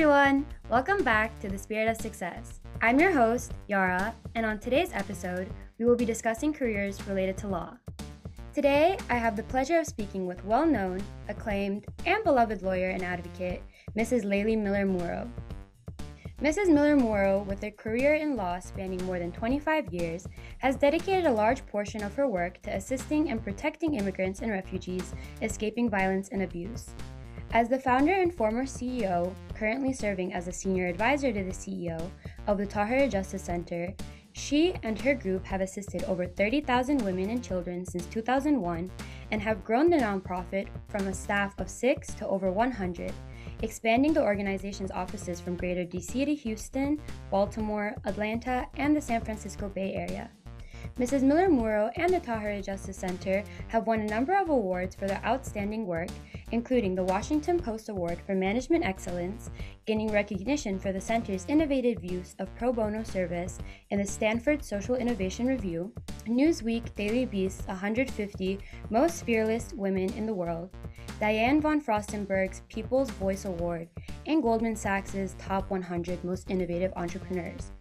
everyone! Welcome back to the Spirit of Success. I'm your host, Yara, and on today's episode, we will be discussing careers related to law. Today, I have the pleasure of speaking with well known, acclaimed, and beloved lawyer and advocate, Mrs. Layli Miller Muro. Mrs. Miller Muro, with a career in law spanning more than 25 years, has dedicated a large portion of her work to assisting and protecting immigrants and refugees escaping violence and abuse. As the founder and former CEO, currently serving as a senior advisor to the CEO of the Tahirih Justice Center, she and her group have assisted over 30,000 women and children since 2001 and have grown the nonprofit from a staff of six to over 100, expanding the organization's offices from Greater DC to Houston, Baltimore, Atlanta, and the San Francisco Bay Area. Mrs. Miller Muro and the Tahirih Justice Center have won a number of awards for their outstanding work, including the Washington Post Award for Management Excellence, gaining recognition for the center's innovative use of pro bono service in the Stanford Social Innovation Review, Newsweek Daily Beast's 150 Most Fearless Women in the World, Diane von Furstenberg's People's Voice Award, and Goldman Sachs' Top 100 Most Innovative Entrepreneurs.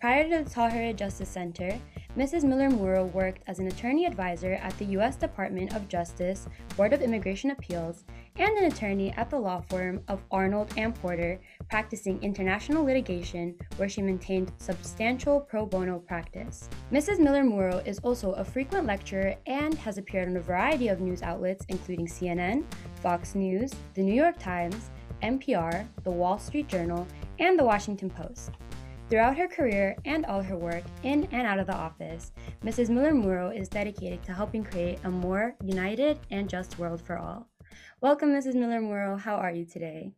Prior to the Tahirih Justice Center, Mrs. Miller Muro worked as an attorney advisor at the U.S. Department of Justice Board of Immigration Appeals and an attorney at the law firm of Arnold and Porter, practicing international litigation, where she maintained substantial pro bono practice. Mrs. Miller Muro is also a frequent lecturer and has appeared on a variety of news outlets, including CNN, Fox News, The New York Times, NPR, The Wall Street Journal, and The Washington Post. Throughout her career and all her work in and out of the office, Mrs. Miller Muro is dedicated to helping create a more united and just world for all. Welcome, Mrs. Miller Muro. How are you today?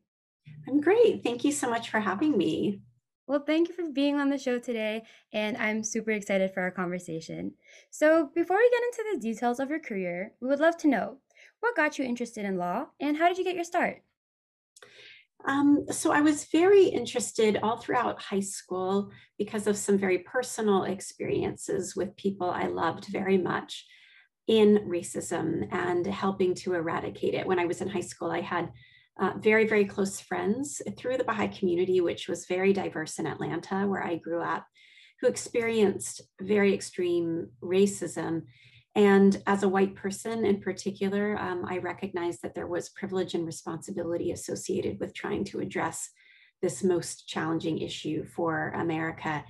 I'm great. Thank you so much for having me. Well, thank you for being on the show today, and I'm super excited for our conversation. So, before we get into the details of your career, we would love to know what got you interested in law and how did you get your start? Um, so I was very interested all throughout high school because of some very personal experiences with people I loved very much in racism and helping to eradicate it. When I was in high school, I had uh, very, very close friends through the Baha'i community, which was very diverse in Atlanta, where I grew up, who experienced very extreme racism and as a white person in particular, um, I recognized that there was privilege and responsibility associated with trying to address this most challenging issue for America.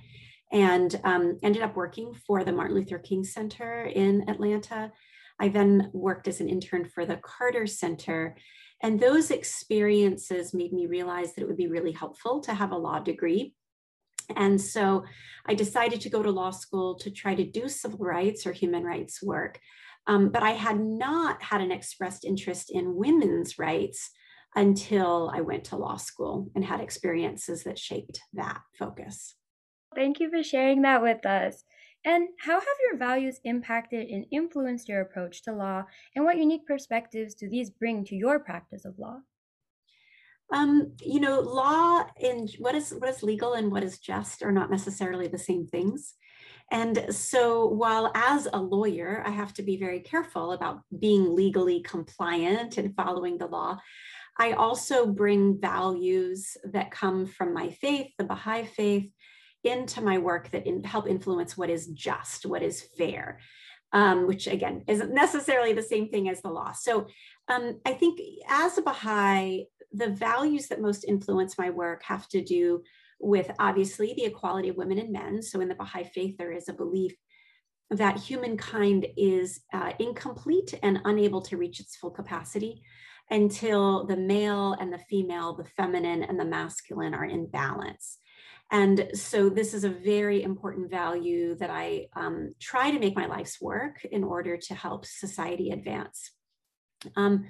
And um, ended up working for the Martin Luther King Center in Atlanta. I then worked as an intern for the Carter Center. And those experiences made me realize that it would be really helpful to have a law degree and so I decided to go to law school to try to do civil rights or human rights work. Um, but I had not had an expressed interest in women's rights until I went to law school and had experiences that shaped that focus. Thank you for sharing that with us. And how have your values impacted and influenced your approach to law, and what unique perspectives do these bring to your practice of law? Um, you know, law and what is what is legal and what is just are not necessarily the same things. And so while as a lawyer, I have to be very careful about being legally compliant and following the law, I also bring values that come from my faith, the Baha'i faith, into my work that in, help influence what is just, what is fair. Um, which again isn't necessarily the same thing as the law. So um, I think as a Baha'i, the values that most influence my work have to do with obviously the equality of women and men. So in the Baha'i faith, there is a belief that humankind is uh, incomplete and unable to reach its full capacity until the male and the female, the feminine and the masculine are in balance. And so this is a very important value that I um, try to make my life's work in order to help society advance. Um,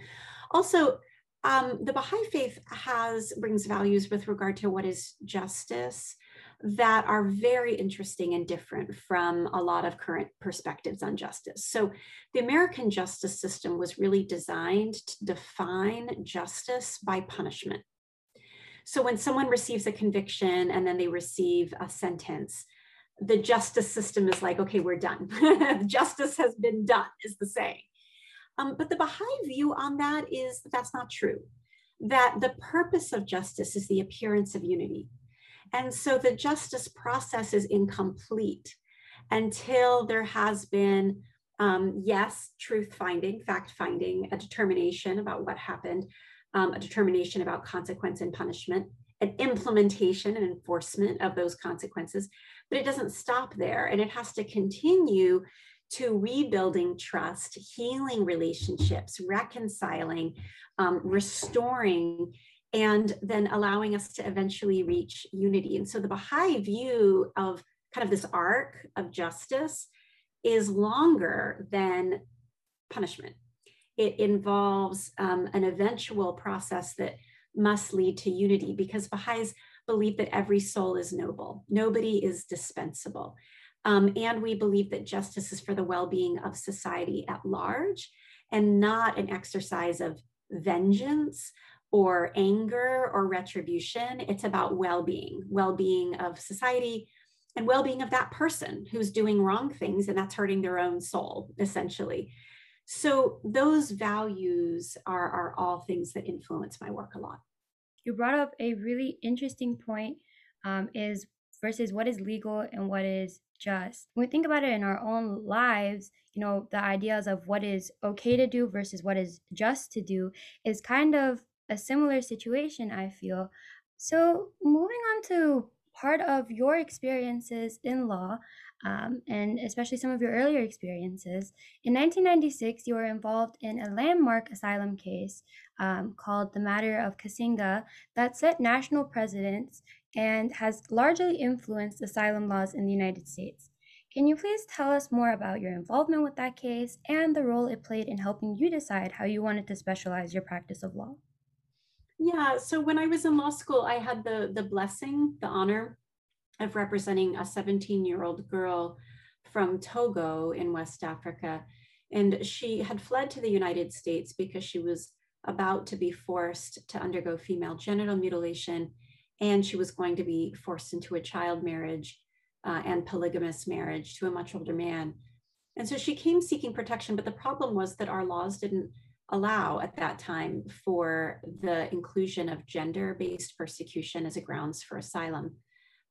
also, um, the Baha'i faith has brings values with regard to what is justice that are very interesting and different from a lot of current perspectives on justice. So, the American justice system was really designed to define justice by punishment. So, when someone receives a conviction and then they receive a sentence, the justice system is like, okay, we're done. justice has been done, is the saying. Um, but the Baha'i view on that is that that's not true. that the purpose of justice is the appearance of unity. And so the justice process is incomplete until there has been, um, yes, truth finding, fact finding, a determination about what happened, um, a determination about consequence and punishment, an implementation and enforcement of those consequences. But it doesn't stop there, and it has to continue to rebuilding trust, healing relationships, reconciling, um, restoring, and then allowing us to eventually reach unity. And so the Baha'i view of kind of this arc of justice is longer than punishment. It involves um, an eventual process that must lead to unity because Baha'is believe that every soul is noble, nobody is dispensable. Um, and we believe that justice is for the well being of society at large and not an exercise of vengeance or anger or retribution. It's about well being, well being of society and well being of that person who's doing wrong things and that's hurting their own soul, essentially. So, those values are, are all things that influence my work a lot. You brought up a really interesting point um, is versus what is legal and what is just. When we think about it in our own lives, you know, the ideas of what is okay to do versus what is just to do is kind of a similar situation, I feel. So, moving on to part of your experiences in law, um, and especially some of your earlier experiences. In 1996, you were involved in a landmark asylum case um, called the Matter of Kasinga that set national precedents and has largely influenced asylum laws in the United States. Can you please tell us more about your involvement with that case and the role it played in helping you decide how you wanted to specialize your practice of law? Yeah, so when I was in law school, I had the the blessing, the honor of representing a 17-year-old girl from Togo in West Africa. And she had fled to the United States because she was about to be forced to undergo female genital mutilation and she was going to be forced into a child marriage uh, and polygamous marriage to a much older man. And so she came seeking protection, but the problem was that our laws didn't allow at that time for the inclusion of gender based persecution as a grounds for asylum.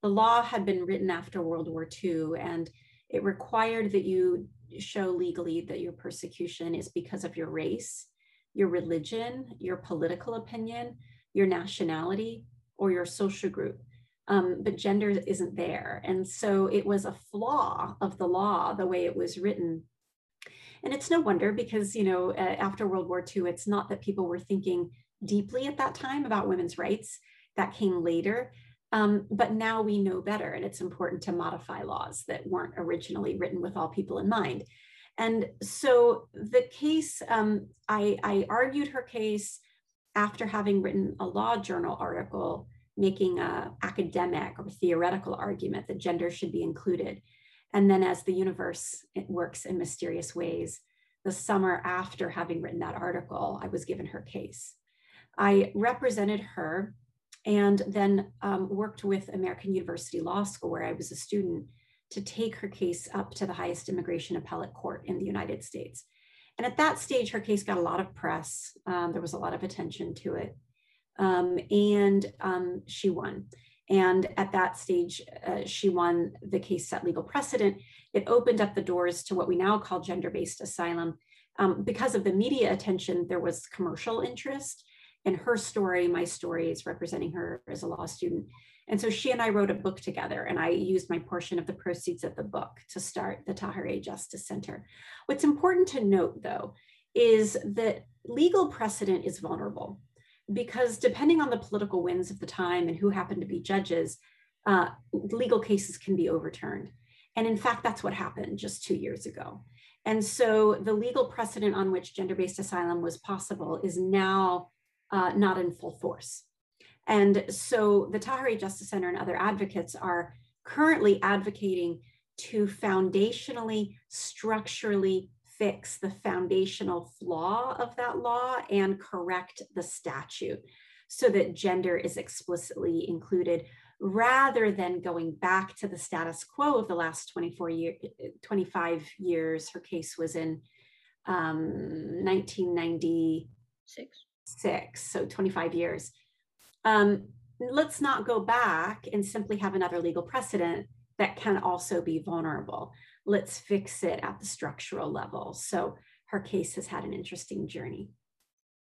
The law had been written after World War II, and it required that you show legally that your persecution is because of your race, your religion, your political opinion, your nationality, or your social group. Um, but gender isn't there. And so it was a flaw of the law, the way it was written. And it's no wonder because, you know, uh, after World War II, it's not that people were thinking deeply at that time about women's rights. That came later. Um, but now we know better, and it's important to modify laws that weren't originally written with all people in mind. And so the case, um, I, I argued her case after having written a law journal article making a academic or theoretical argument that gender should be included. And then as the universe works in mysterious ways, the summer after having written that article, I was given her case. I represented her and then um, worked with American University Law School, where I was a student, to take her case up to the highest immigration appellate court in the United States. And at that stage, her case got a lot of press. Um, there was a lot of attention to it. Um, and um, she won. And at that stage, uh, she won the case set legal precedent. It opened up the doors to what we now call gender based asylum. Um, because of the media attention, there was commercial interest in her story. My story is representing her as a law student. And so she and I wrote a book together, and I used my portion of the proceeds of the book to start the Tahirih Justice Center. What's important to note, though, is that legal precedent is vulnerable because depending on the political winds of the time and who happened to be judges, uh, legal cases can be overturned. And in fact, that's what happened just two years ago. And so the legal precedent on which gender based asylum was possible is now uh, not in full force. And so the Tahirih Justice Center and other advocates are currently advocating to foundationally, structurally fix the foundational flaw of that law and correct the statute so that gender is explicitly included rather than going back to the status quo of the last 24 year 25 years her case was in um, 1996 so 25 years. Um, let's not go back and simply have another legal precedent that can also be vulnerable. Let's fix it at the structural level. So her case has had an interesting journey.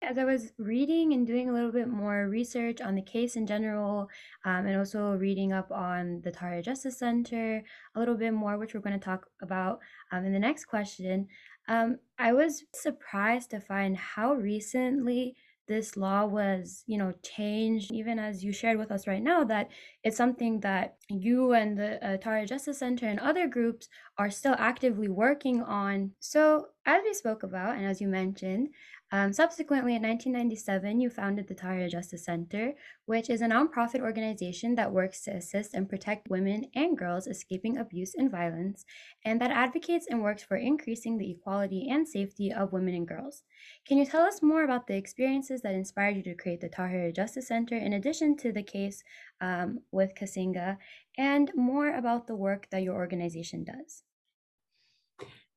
As I was reading and doing a little bit more research on the case in general, um, and also reading up on the Tahirih Justice Center a little bit more, which we're going to talk about um, in the next question, um, I was surprised to find how recently this law was, you know, changed, even as you shared with us right now, that it's something that you and the uh, Tahirih Justice Center and other groups are still actively working on. So, as we spoke about, and as you mentioned, um, subsequently, in 1997, you founded the Tahirih Justice Center, which is a nonprofit organization that works to assist and protect women and girls escaping abuse and violence, and that advocates and works for increasing the equality and safety of women and girls. Can you tell us more about the experiences that inspired you to create the Tahirih Justice Center, in addition to the case um, with Kasinga, and more about the work that your organization does?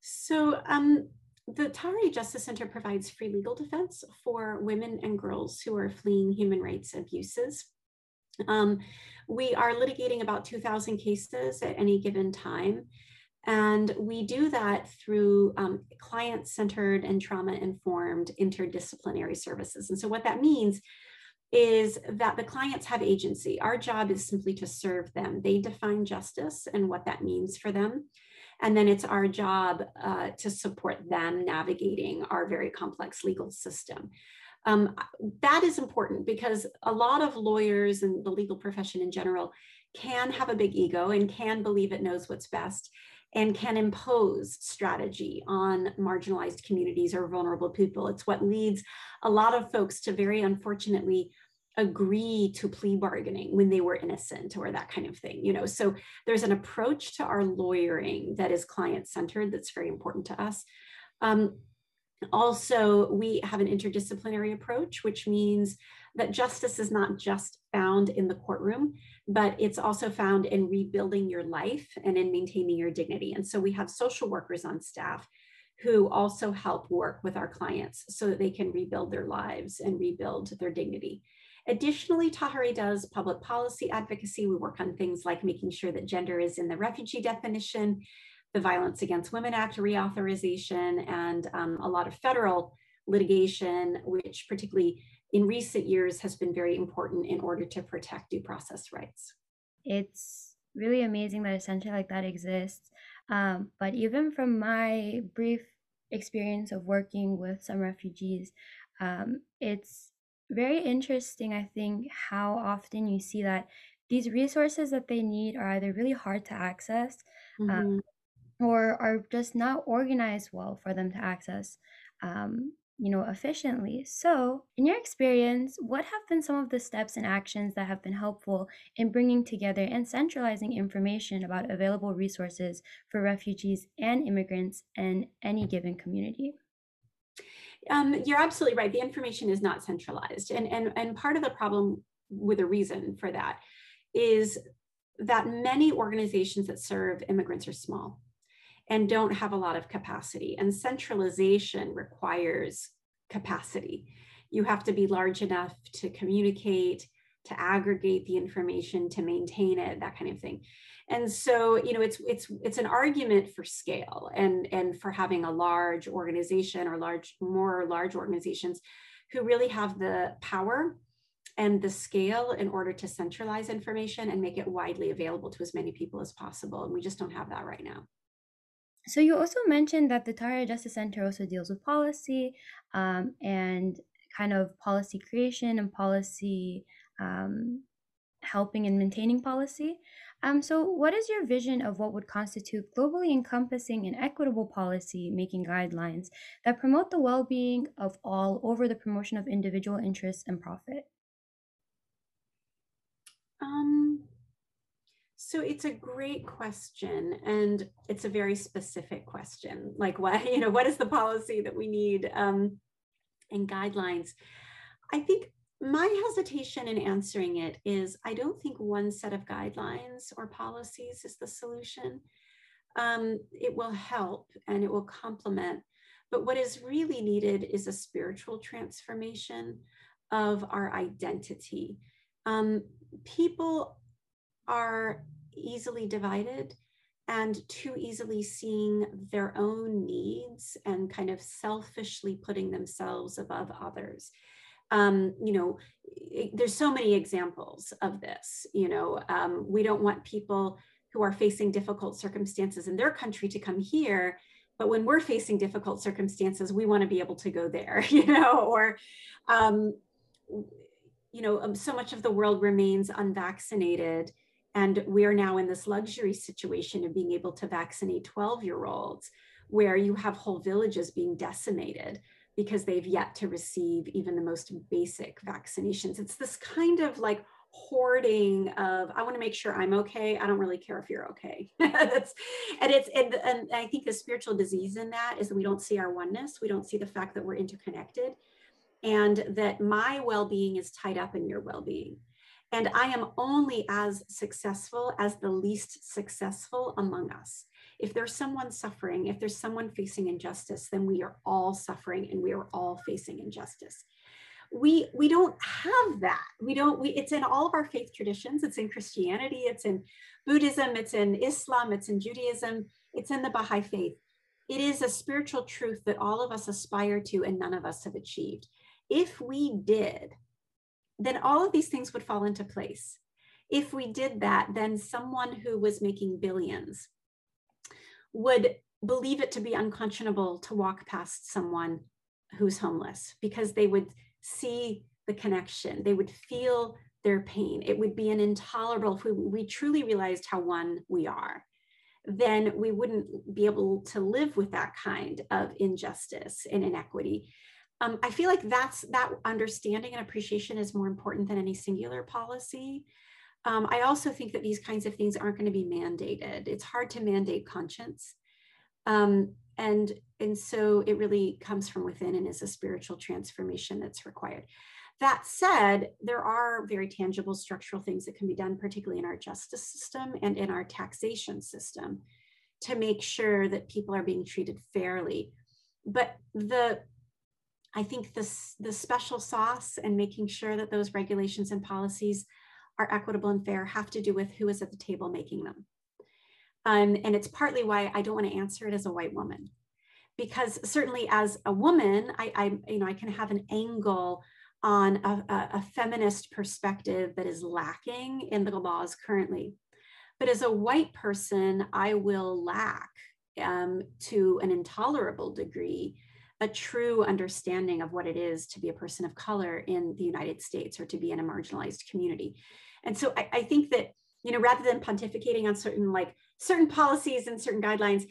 So, um, the Tahirih Justice Center provides free legal defense for women and girls who are fleeing human rights abuses. Um, we are litigating about 2,000 cases at any given time. And we do that through um, client centered and trauma informed interdisciplinary services. And so, what that means is that the clients have agency. Our job is simply to serve them. They define justice and what that means for them. And then it's our job uh, to support them navigating our very complex legal system. Um, that is important because a lot of lawyers and the legal profession in general can have a big ego and can believe it knows what's best and can impose strategy on marginalized communities or vulnerable people. It's what leads a lot of folks to very unfortunately agree to plea bargaining when they were innocent or that kind of thing you know? So there's an approach to our lawyering that is client centered that's very important to us. Um, also we have an interdisciplinary approach which means that justice is not just found in the courtroom but it's also found in rebuilding your life and in maintaining your dignity. And so we have social workers on staff who also help work with our clients so that they can rebuild their lives and rebuild their dignity Additionally, Tahirih does public policy advocacy. We work on things like making sure that gender is in the refugee definition, the Violence Against Women Act reauthorization, and um, a lot of federal litigation, which particularly in recent years has been very important in order to protect due process rights. It's really amazing that a center like that exists. Um, but even from my brief experience of working with some refugees, um, it's very interesting, I think, how often you see that these resources that they need are either really hard to access um, mm-hmm. um, or are just not organized well for them to access. Um, you know, efficiently. So, in your experience, what have been some of the steps and actions that have been helpful in bringing together and centralizing information about available resources for refugees and immigrants in any given community? Um, you're absolutely right. The information is not centralized. And, and, and part of the problem with a reason for that is that many organizations that serve immigrants are small and don't have a lot of capacity. And centralization requires capacity. You have to be large enough to communicate, to aggregate the information, to maintain it, that kind of thing. And so you know it's it's it's an argument for scale and and for having a large organization or large more large organizations who really have the power and the scale in order to centralize information and make it widely available to as many people as possible. And we just don't have that right now. So you also mentioned that the Tahirih Justice Center also deals with policy um, and kind of policy creation and policy um, helping and maintaining policy. Um, so, what is your vision of what would constitute globally encompassing and equitable policy making guidelines that promote the well being of all over the promotion of individual interests and profit? Um, so it's a great question, and it's a very specific question. Like, what you know, what is the policy that we need um, and guidelines? I think my hesitation in answering it is I don't think one set of guidelines or policies is the solution. Um, it will help and it will complement, But what is really needed is a spiritual transformation of our identity. Um, people are easily divided and too easily seeing their own needs and kind of selfishly putting themselves above others. Um, you know, there's so many examples of this. You know, um, we don't want people who are facing difficult circumstances in their country to come here but when we're facing difficult circumstances we want to be able to go there you know or um, you know um, so much of the world remains unvaccinated and we are now in this luxury situation of being able to vaccinate 12 year olds where you have whole villages being decimated because they've yet to receive even the most basic vaccinations. It's this kind of like hoarding of i want to make sure i'm okay i don't really care if you're okay. That's and it's and, and i think the spiritual disease in that is that we don't see our oneness we don't see the fact that we're interconnected and that my well-being is tied up in your well-being and i am only as successful as the least successful among us. If there's someone suffering if there's someone facing injustice then we are all suffering and we are all facing injustice. We we don't have that. We don't we it's in all of our faith traditions. It's in christianity it's in buddhism it's in islam it's in judaism it's in the baha'i faith. It is a spiritual truth that all of us aspire to and none of us have achieved. If we did then all of these things would fall into place if we did that then someone who was making billions would believe it to be unconscionable to walk past someone who's homeless because they would see the connection. They would feel their pain. It would be an intolerable, if we, we truly realized how one we are, then we wouldn't be able to live with that kind of injustice and inequity. Um, I feel like that's that understanding and appreciation is more important than any singular policy. Um, I also think that these kinds of things aren't going to be mandated. It's hard to mandate conscience. Um, and and so it really comes from within and is a spiritual transformation that's required that said there are very tangible structural things that can be done particularly in our justice system and in our taxation system to make sure that people are being treated fairly but the i think this the special sauce and making sure that those regulations and policies are equitable and fair have to do with who is at the table making them um, and it's partly why I don't want to answer it as a white woman, because certainly as a woman, I, I you know I can have an angle on a, a, feminist perspective that is lacking in the laws currently. But as a white person, I will lack um, to an intolerable degree a true understanding of what it is to be a person of color in the United States or to be in a marginalized community. And so I, I think that, you know, rather than pontificating on certain like certain policies and certain guidelines.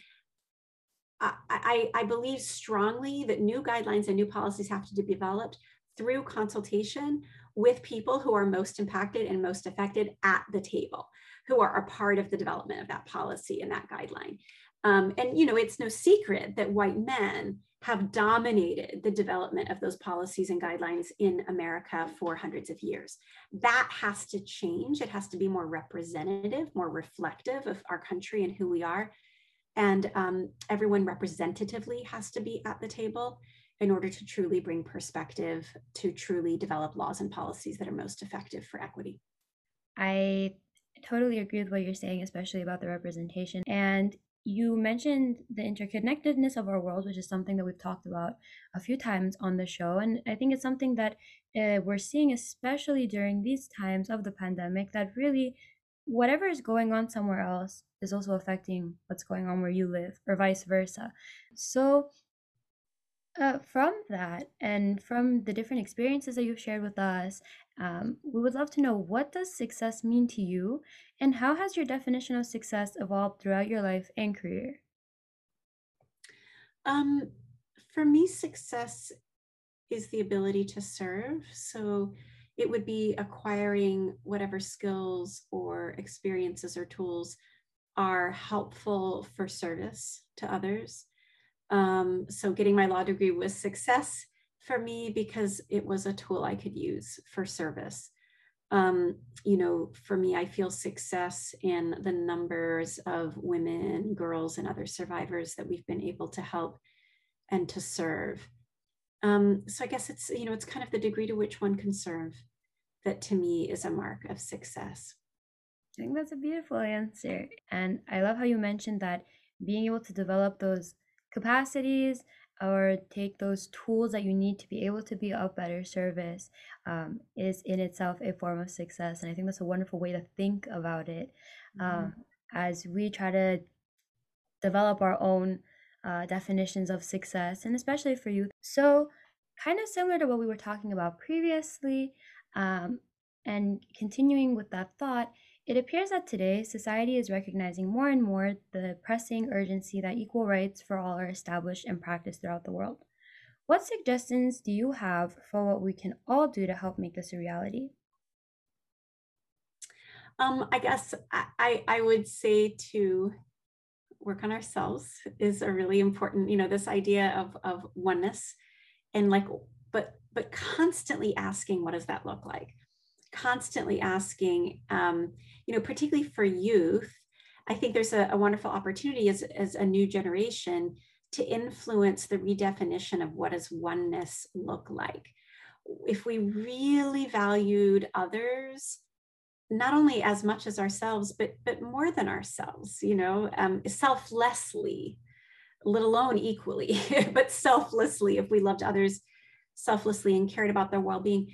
I, I, I believe strongly that new guidelines and new policies have to be developed through consultation with people who are most impacted and most affected at the table, who are a part of the development of that policy and that guideline. Um, and you know, it's no secret that white men have dominated the development of those policies and guidelines in America for hundreds of years. That has to change. It has to be more representative, more reflective of our country and who we are. And um, everyone representatively has to be at the table in order to truly bring perspective to truly develop laws and policies that are most effective for equity. I totally agree with what you're saying, especially about the representation. And you mentioned the interconnectedness of our world, which is something that we've talked about a few times on the show. And I think it's something that uh, we're seeing, especially during these times of the pandemic, that really whatever is going on somewhere else is also affecting what's going on where you live, or vice versa. So, uh, from that and from the different experiences that you've shared with us, um, we would love to know what does success mean to you, and how has your definition of success evolved throughout your life and career? Um, for me, success is the ability to serve. So it would be acquiring whatever skills or experiences or tools are helpful for service to others. Um, so getting my law degree was success for me because it was a tool I could use for service. Um, you know, for me, I feel success in the numbers of women, girls, and other survivors that we've been able to help and to serve. Um, so I guess it's, you know, it's kind of the degree to which one can serve that to me is a mark of success. I think that's a beautiful answer. And I love how you mentioned that being able to develop those capacities or take those tools that you need to be able to be of better service um, is in itself a form of success. And I think that's a wonderful way to think about it um, mm-hmm. as we try to develop our own uh, definitions of success, and especially for youth. So, kind of similar to what we were talking about previously, um, and continuing with that thought, it appears that today society is recognizing more and more the pressing urgency that equal rights for all are established and practiced throughout the world. What suggestions do you have for what we can all do to help make this a reality? Um, I guess I, I would say to work on ourselves is a really important, you know, this idea of, of oneness and like, but but constantly asking what does that look like? Constantly asking, um, you know, particularly for youth, I think there's a, a wonderful opportunity as, as a new generation to influence the redefinition of what does oneness look like. If we really valued others, not only as much as ourselves, but but more than ourselves, you know, um, selflessly, let alone equally, but selflessly, if we loved others selflessly and cared about their well-being,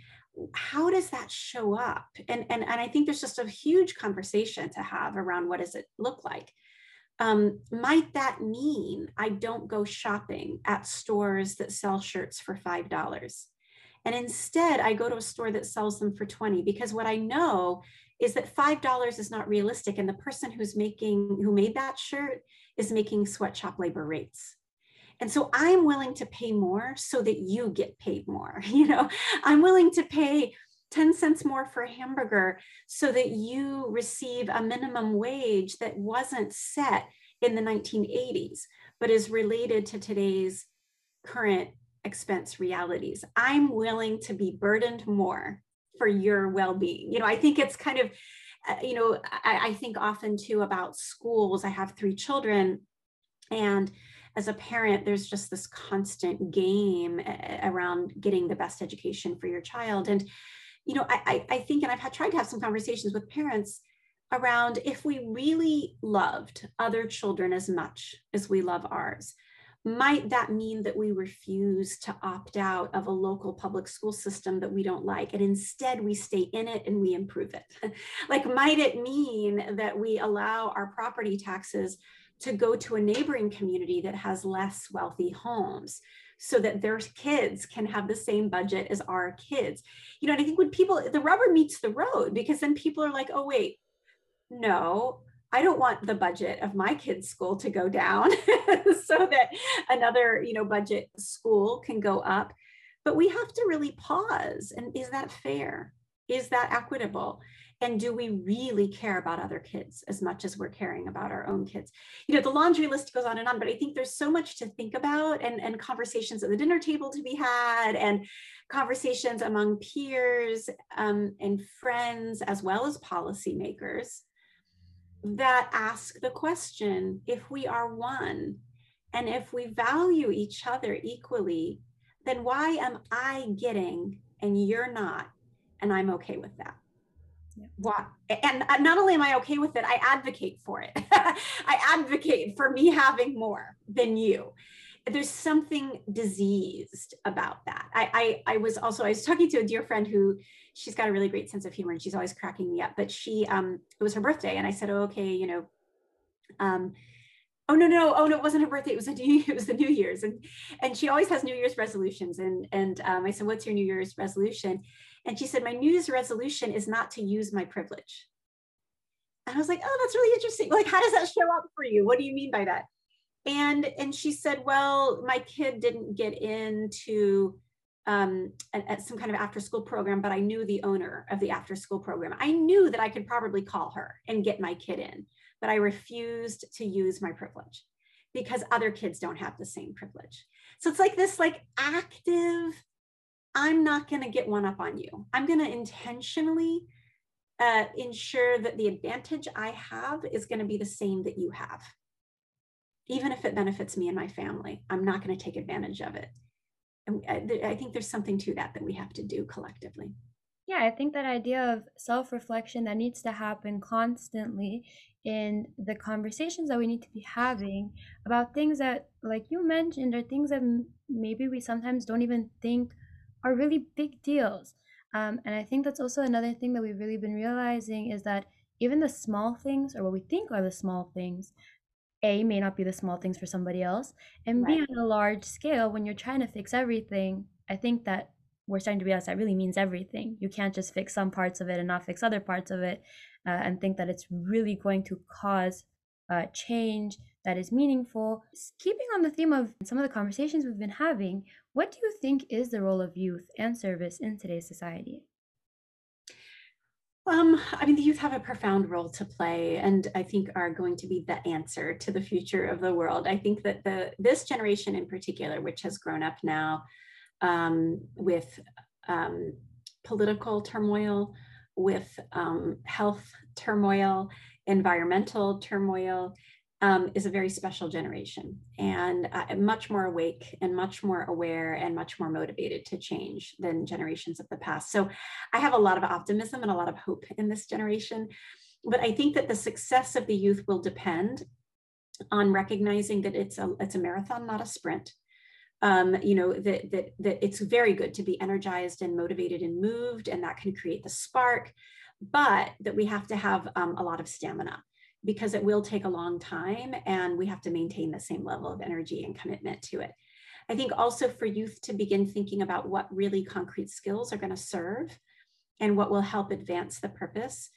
how does that show up? And, and and i think there's just a huge conversation to have around what does it look like? Um, might that mean i don't go shopping at stores that sell shirts for five dollars? And instead i go to a store that sells them for 20 because what i know is that five dollars is not realistic and the person who's making who made that shirt is making sweatshop labor rates and so I'm willing to pay more so that you get paid more. You know, I'm willing to pay 10 cents more for a hamburger so that you receive a minimum wage that wasn't set in the 1980s, but is related to today's current expense realities. I'm willing to be burdened more for your well being. You know, I think it's kind of, uh, you know, I, I think often too about schools. I have three children and as a parent, there's just this constant game eh, eh, around getting the best education for your child. And, you know, I, I think, and I've had, tried to have some conversations with parents around if we really loved other children as much as we love ours, might that mean that we refuse to opt out of a local public school system that we don't like and instead we stay in it and we improve it like might it mean that we allow our property taxes to go to a neighboring community that has less wealthy homes so that their kids can have the same budget as our kids. You know, and I think when people, the rubber meets the road because then people are like, oh, wait, no, I don't want the budget of my kids' school to go down so that another, you know, budget school can go up. But we have to really pause. And is that fair? Is that equitable? And do we really care about other kids as much as we're caring about our own kids? You know the laundry list goes on and on but i think there's so much to think about and, and conversations at the dinner table to be had and conversations among peers um, and friends as well as policymakers that ask the question if we are one and if we value each other equally then why am i getting and you're not and i'm okay with that why? And not only am i okay with it i advocate for it. I advocate for me having more than you. There's something diseased about that. I, I i was also i was talking to a dear friend who she's got a really great sense of humor and she's always cracking me up but she um it was her birthday and i said oh, okay you know um oh no no oh no it wasn't her birthday it was a new it was the new year's and and she always has new year's resolutions and and um, i said what's your new year's resolution and she said, My New Year's resolution is not to use my privilege. And I was like, Oh, that's really interesting. Like, how does that show up for you? What do you mean by that? And and she said, Well, my kid didn't get into um, at, some kind of after school program, but I knew the owner of the after school program. I knew that I could probably call her and get my kid in, but I refused to use my privilege because other kids don't have the same privilege. So it's like this like active I'm not going to get one up on you. I'm going to intentionally uh, ensure that the advantage I have is going to be the same that you have. even if it benefits me and my family. I'm not going to take advantage of it. And I, I think there's something to that that we have to do collectively. Yeah, I think that idea of self reflection that needs to happen constantly in the conversations that we need to be having about things that, like you mentioned, are things that maybe we sometimes don't even think are really big deals. Um, and I think that's also another thing that we've really been realizing is that even the small things, or what we think are the small things, A, may not be the small things for somebody else, and right. B, on a large scale, when you're trying to fix everything, I think that we're starting to realize that really means everything. You can't just fix some parts of it and not fix other parts of it uh, and think that it's really going to cause uh, change that is meaningful. Keeping on the theme of some of the conversations we've been having, what do you think is the role of youth and service in today's society? Um, I mean, the youth have a profound role to play, and I think are going to be the answer to the future of the world. I think that the this generation in particular, which has grown up now um, with um, political turmoil, with um, health turmoil, environmental turmoil, um, is a very special generation and uh, much more awake and much more aware and much more motivated to change than generations of the past. So I have a lot of optimism and a lot of hope in this generation. But I think that the success of the youth will depend on recognizing that it's a it's a marathon, not a sprint. Um, you know that that that it's very good to be energized and motivated and moved, and that can create the spark. But that we have to have um, a lot of stamina because it will take a long time and we have to maintain the same level of energy and commitment to it. I think also for youth to begin thinking about what really concrete skills are going to serve and what will help advance the purpose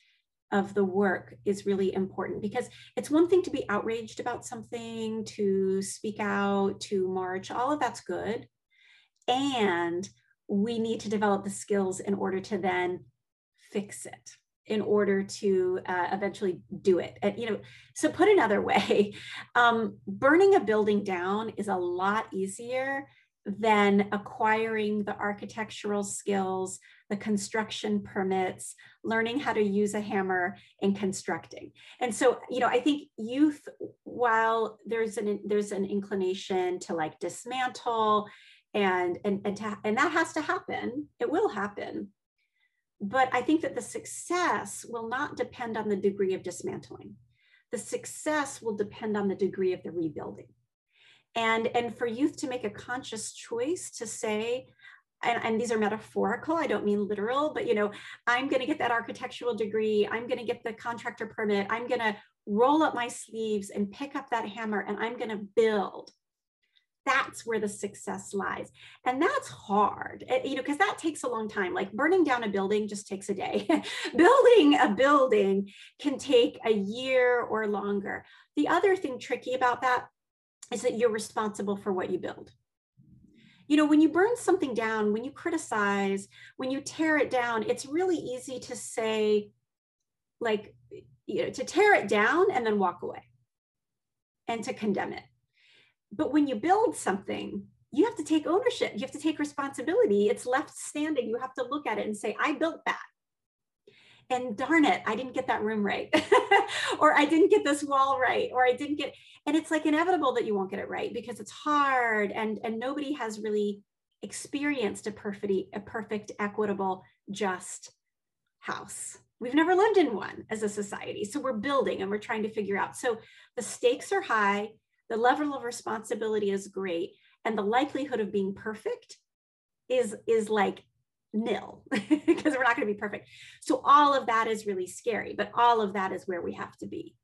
of the work is really important because it's one thing to be outraged about something, to speak out, to march, all of that's good. And we need to develop the skills in order to then fix it in order to uh, eventually do it. And, you know, so put another way, um, burning a building down is a lot easier than acquiring the architectural skills, the construction permits, learning how to use a hammer and constructing. And so, you know, I think youth, while there's an there's an inclination to like dismantle and and and, to, and that has to happen, it will happen but I think that the success will not depend on the degree of dismantling. The success will depend on the degree of the rebuilding. And, and for youth to make a conscious choice to say, and, and, these are metaphorical i don't mean literal but you know i'm going to get that architectural degree i'm going to get the contractor permit i'm going to roll up my sleeves and pick up that hammer and i'm going to build. That's where the success lies. And that's hard eh, you know because that takes a long time. Like burning down a building just takes a day. Building a building can take a year or longer. The other thing tricky about that is that you're responsible for what you build you know when you burn something down when you criticize when you tear it down it's really easy to say like you know to tear it down and then walk away and to condemn it but when you build something, you have to take ownership. You have to take responsibility. It's left standing. You have to look at it and say, I built that. And darn it, I didn't get that room right. or I didn't get this wall right. Or I didn't get, and it's like inevitable that you won't get it right because it's hard and, and nobody has really experienced a perfect, a perfect, equitable, just house. We've never lived in one as a society. So we're building and we're trying to figure out. So the stakes are high the level of responsibility is great and the likelihood of being perfect is is like nil because we're not going to be perfect. So all of that is really scary but all of that is where we have to be.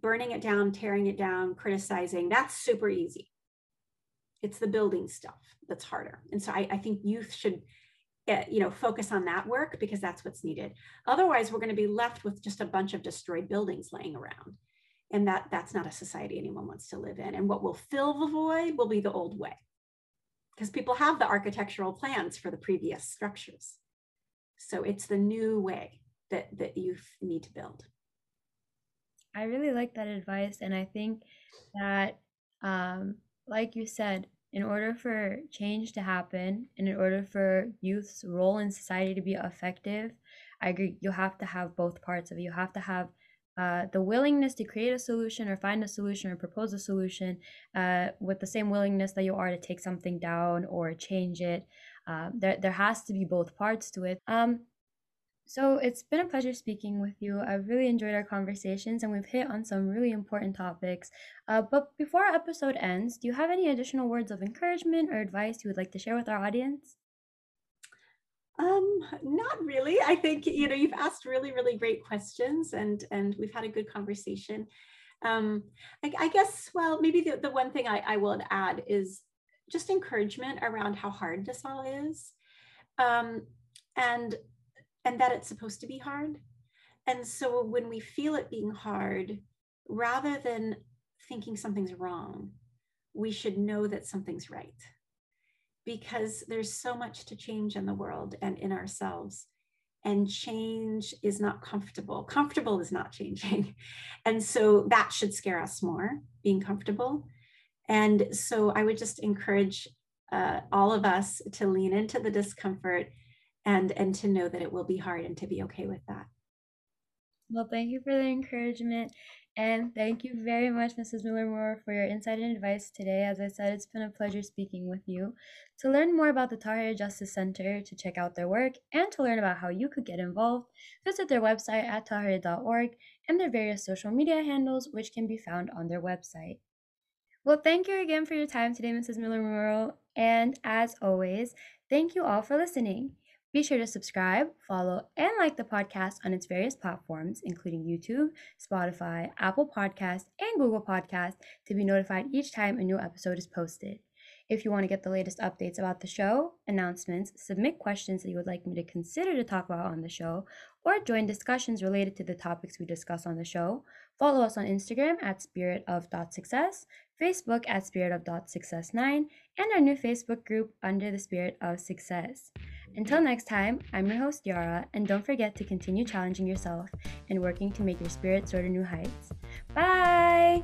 Burning it down tearing it down criticizing that's super easy. It's the building stuff that's harder. And so i, I think youth should uh, you know focus on that work because that's what's needed. Otherwise we're going to be left with just a bunch of destroyed buildings laying around. And that that's not a society anyone wants to live in. And what will fill the void will be the old way because people have the architectural plans for the previous structures. So it's the new way that that you need to build. I really like that advice and i think that um, like you said in order for change to happen and in order for youth's role in society to be effective i agree you have to have both parts of it. You have to have uh, the willingness to create a solution or find a solution or propose a solution uh, with the same willingness that you are to take something down or change it. Uh, there, there has to be both parts to it. Um, so it's been a pleasure speaking with you. I've really enjoyed our conversations and we've hit on some really important topics. Uh, but before our episode ends, do you have any additional words of encouragement or advice you would like to share with our audience? Um, not really. I think you know you've asked really, really great questions, and and we've had a good conversation. Um, I, I guess well, maybe the, the one thing I, I will add is just encouragement around how hard this all is, um, and and that it's supposed to be hard. And so when we feel it being hard, rather than thinking something's wrong, we should know that something's right because there's so much to change in the world and in ourselves. And change is not comfortable. Comfortable is not changing. And so that should scare us more, being comfortable. And so I would just encourage uh, all of us to lean into the discomfort and and to know that it will be hard and to be okay with that well thank you for the encouragement and thank you very much mrs Miller-Muro for your insight and advice today as i said it's been a pleasure speaking with you to learn more about the Tahirih justice center to check out their work and to learn about how you could get involved visit their website at tahirih.org and their various social media handles which can be found on their website well, thank you again for your time today, Mrs. Miller-Muro. And as always, thank you all for listening. Be sure to subscribe, follow, and like the podcast on its various platforms, including YouTube, Spotify, Apple Podcast, and Google Podcast, to be notified each time a new episode is posted. If you want to get the latest updates about the show, announcements, submit questions that you would like me to consider to talk about on the show, or join discussions related to the topics we discuss on the show, follow us on Instagram at spiritofsuccess, Facebook at spiritofsuccess9, and our new Facebook group under the Spirit of Success. Until next time, I'm your host Yara, and don't forget to continue challenging yourself and working to make your spirit soar to new heights. Bye!